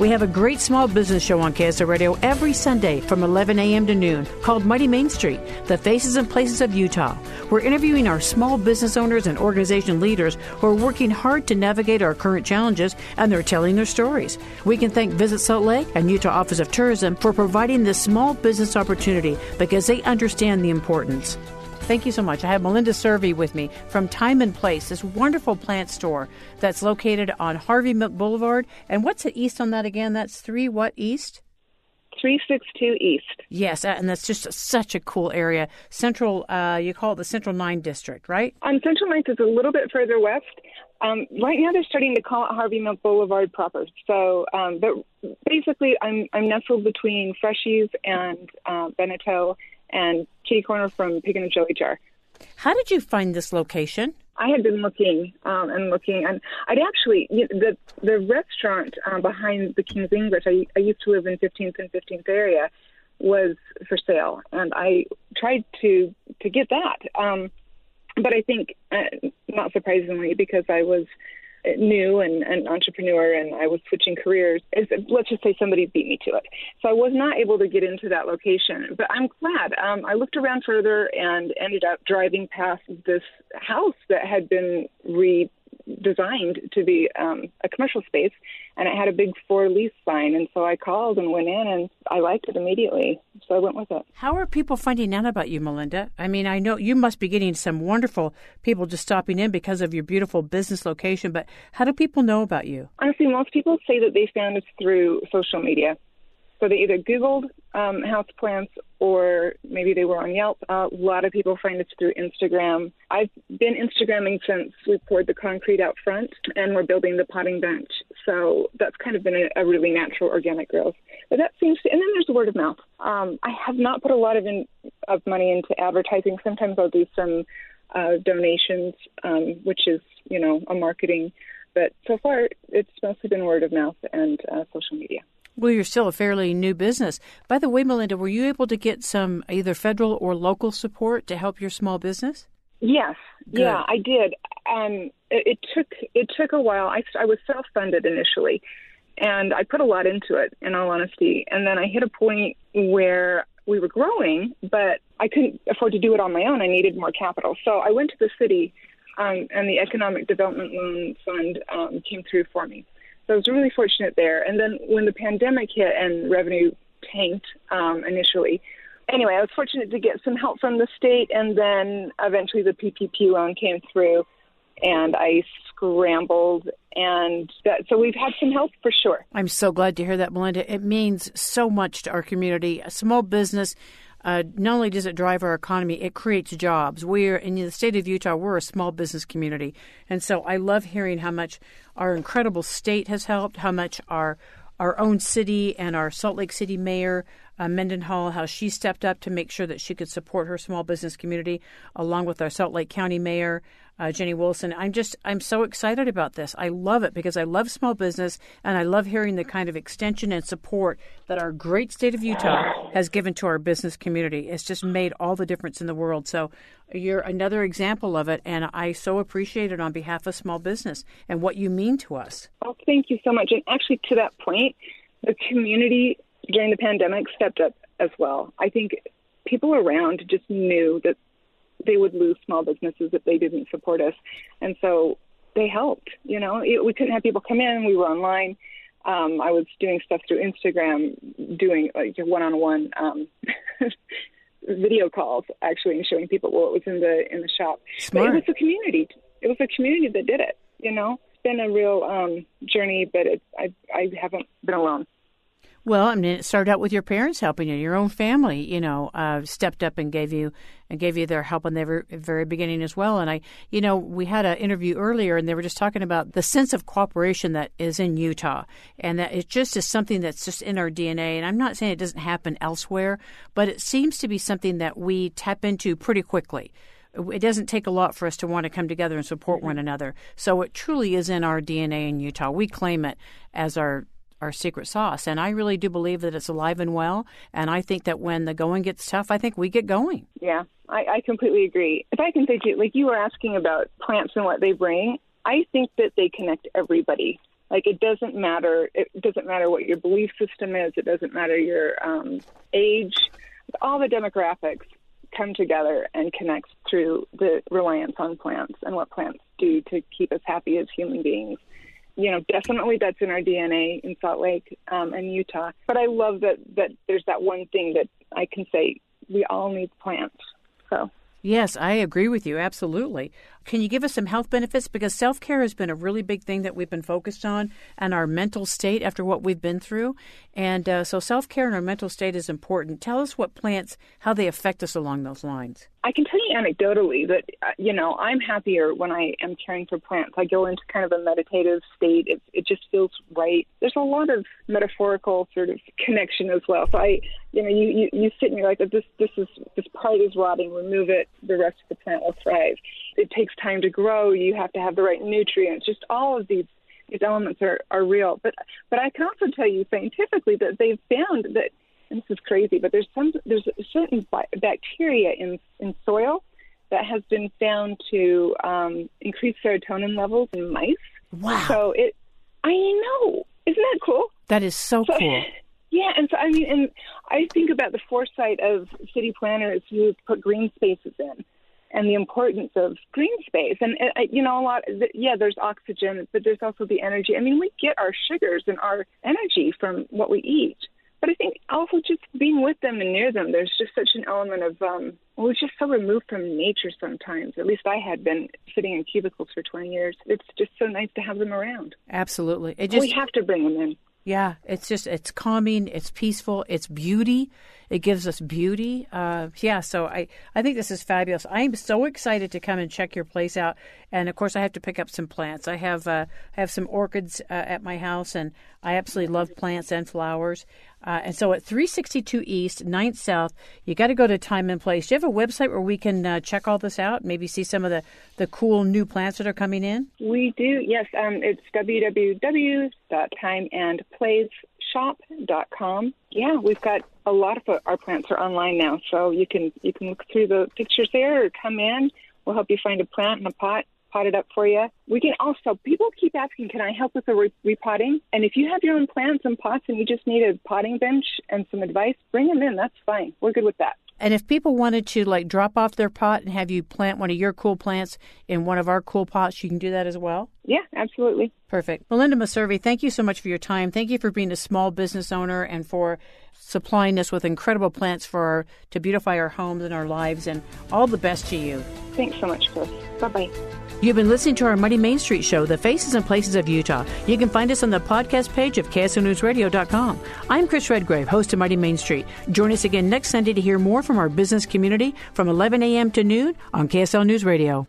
We have a great small business show on KSL Radio every Sunday from 11 a.m. to noon called Mighty Main Street, the faces and places of Utah. We're interviewing our small business owners and organization leaders who are working hard to navigate our current challenges, and they're telling their stories. We can thank Visit Salt Lake and Utah Office of Tourism for providing this small business opportunity because they understand the importance. Thank you so much. I have Melinda Meservy with me from Thyme and Place, this wonderful plant store that's located on Harvey Milk Boulevard. And what's it east on that again? That's three what east? 362 East. Yes, and that's just such a cool area. Central, uh, you call it the Central 9 District, right? Um, Central 9 is a little bit further west. Um, right now, they're starting to call it Harvey Milk Boulevard proper. So, um, but basically, I'm I'm nestled between Freshies and uh, Beneteau and kitty corner from Pig and Jelly Jar. How did you find this location? I had been looking um, and looking, and I'd actually you know, the the restaurant um, behind the King's English. I, I used to live in 15th and 15th area was for sale, and I tried to to get that. Um, but I think, uh, not surprisingly, because I was new and an entrepreneur and I was switching careers, is, let's just say somebody beat me to it. So I was not able to get into that location. But I'm glad. Um, I looked around further and ended up driving past this house that had been re designed to be um, a commercial space, and it had a big for lease sign. And so I called and went in, and I liked it immediately. So I went with it. How are people finding out about you, Melinda? I mean, I know you must be getting some wonderful people just stopping in because of your beautiful business location, but how do people know about you? Honestly, most people say that they found us through social media. So they either Googled um, house plants or maybe they were on Yelp. Uh, a lot of people find us through Instagram. I've been Instagramming since we poured the concrete out front and we're building the potting bench. So that's kind of been a, a really natural organic growth. But that seems to, and then there's word of mouth. Um, I have not put a lot of, in, of money into advertising. Sometimes I'll do some uh, donations, um, which is, you know, a marketing. But so far, it's mostly been word of mouth and uh, social media. Well, you're still a fairly new business. By the way, Melinda, were you able to get some either federal or local support to help your small business? Yes, Good. yeah, I did. Um, it, it took it took a while. I, I was self funded initially, and I put a lot into it. In all honesty, and then I hit a point where we were growing, but I couldn't afford to do it on my own. I needed more capital, so I went to the city, um, and the Economic Development Loan Fund um, came through for me. So I was really fortunate there. And then when the pandemic hit and revenue tanked um, initially, anyway, I was fortunate to get some help from the state, and then eventually the PPP loan came through, and I scrambled, and that, so we've had some help for sure. I'm so glad to hear that, Melinda. It means so much to our community. A small business uh, not only does it drive our economy, it creates jobs. We're in the state of Utah, we're a small business community. And so I love hearing how much our incredible state has helped, how much our our own city and our Salt Lake City mayor uh, Mendenhall, how she stepped up to make sure that she could support her small business community, along with our Salt Lake County Mayor uh, Jenny Wilson. I'm just I'm so excited about this. I love it because I love small business and I love hearing the kind of extension and support that our great state of Utah has given to our business community. It's just made all the difference in the world. So you're another example of it, and I so appreciate it on behalf of small business and what you mean to us. Well, thank you so much. And actually, to that point, the community during the pandemic stepped up as well. I think people around just knew that they would lose small businesses if they didn't support us. And so they helped. You know, it, we couldn't have people come in. We were online. Um, I was doing stuff through Instagram, doing like one-on-one um, video calls, actually, and showing people what was in the in the shop. Smart. But it was a community. It was a community that did it. You know, it's been a real um, journey, but it, I I haven't been alone. Well, I mean, it started out with your parents helping you. Your own family, you know, uh, stepped up and gave you and gave you their help in the very, very beginning as well. And I, you know, we had an interview earlier, and they were just talking about the sense of cooperation that is in Utah, and that it just is something that's just in our DNA. And I'm not saying it doesn't happen elsewhere, but it seems to be something that we tap into pretty quickly it doesn't take a lot for us to want to come together and support one another. So it truly is in our DNA in Utah. We claim it as our our secret sauce. And I really do believe that it's alive and well. And I think that when the going gets tough, I think we get going. Yeah, I, I completely agree. If I can say like you were asking about plants and what they bring, I think that they connect everybody. Like it doesn't matter. It doesn't matter what your belief system is. It doesn't matter your um, age. All the demographics come together and connect through the reliance on plants and what plants do to keep us happy as human beings you know, definitely that's in our DNA in Salt Lake um, and Utah. But I love that that there's that one thing that I can say we all need plants. So. Yes, I agree with you. Absolutely. Can you give us some health benefits? Because self care has been a really big thing that we've been focused on and our mental state after what we've been through. And uh, so self care and our mental state is important. Tell us what plants, how they affect us along those lines. I can tell you anecdotally that, uh, you know, I'm happier when I am caring for plants. I go into kind of a meditative state. It, it just feels right. There's a lot of metaphorical sort of connection as well. So I, you know, you, you, you sit and you're like, this, this is, this part is rotting, remove it, the rest of the plant will thrive it takes time to grow. You have to have the right nutrients. Just all of these these elements are are real. But but I can also tell you scientifically that they've found that and this is crazy, but there's some there's a certain bacteria in in soil that has been found to um, increase serotonin levels in mice. Wow! So it, I know, isn't that cool? That is so, so cool. Yeah, and so I mean, and I think about the foresight of city planners who put green spaces in and the importance of green space. And uh, you know, a lot. Yeah, there's oxygen, but there's also the energy. I mean, we get our sugars and our energy from what we eat. But I think also just being with them and near them, there's just such an element of um, well, it's just so removed from nature sometimes. At least I had been sitting in cubicles for 20 years. It's just so nice to have them around. Absolutely, it just we have to bring them in. Yeah, it's just it's calming, it's peaceful, it's beauty. It gives us beauty. Uh, yeah, so I I think this is fabulous. I'm so excited to come and check your place out. And of course, I have to pick up some plants. I have uh, I have some orchids uh, at my house, and I absolutely love plants and flowers. Uh, and so at 362 East, 9th South, you got to go to Thyme and Place. Do you have a website where we can uh, check all this out? Maybe see some of the, the cool new plants that are coming in? We do, yes. Um, it's www.thymeandplaceshop.com. Yeah, we've got a lot of our plants are online now, so you can you can look through the pictures there or come in. We'll help you find a plant in a pot pot it up for you. We can also, people keep asking, can I help with the re- repotting? And if you have your own plants and pots and you just need a potting bench and some advice, bring them in. That's fine. We're good with that. And if people wanted to like drop off their pot and have you plant one of your cool plants in one of our cool pots, you can do that as well? Yeah, absolutely. Perfect. Melinda Meservy, thank you so much for your time. Thank you for being a small business owner and for supplying us with incredible plants for our, to beautify our homes and our lives and all the best to you. Thanks so much, Chris. Bye-bye. You've been listening to our Mighty Main Street show, The Faces and Places of Utah. You can find us on the podcast page of KSLNewsRadio.com. I'm Chris Redgrave, host of Mighty Main Street. Join us again next Sunday to hear more from our business community from 11 a.m. to noon on KSL News Radio.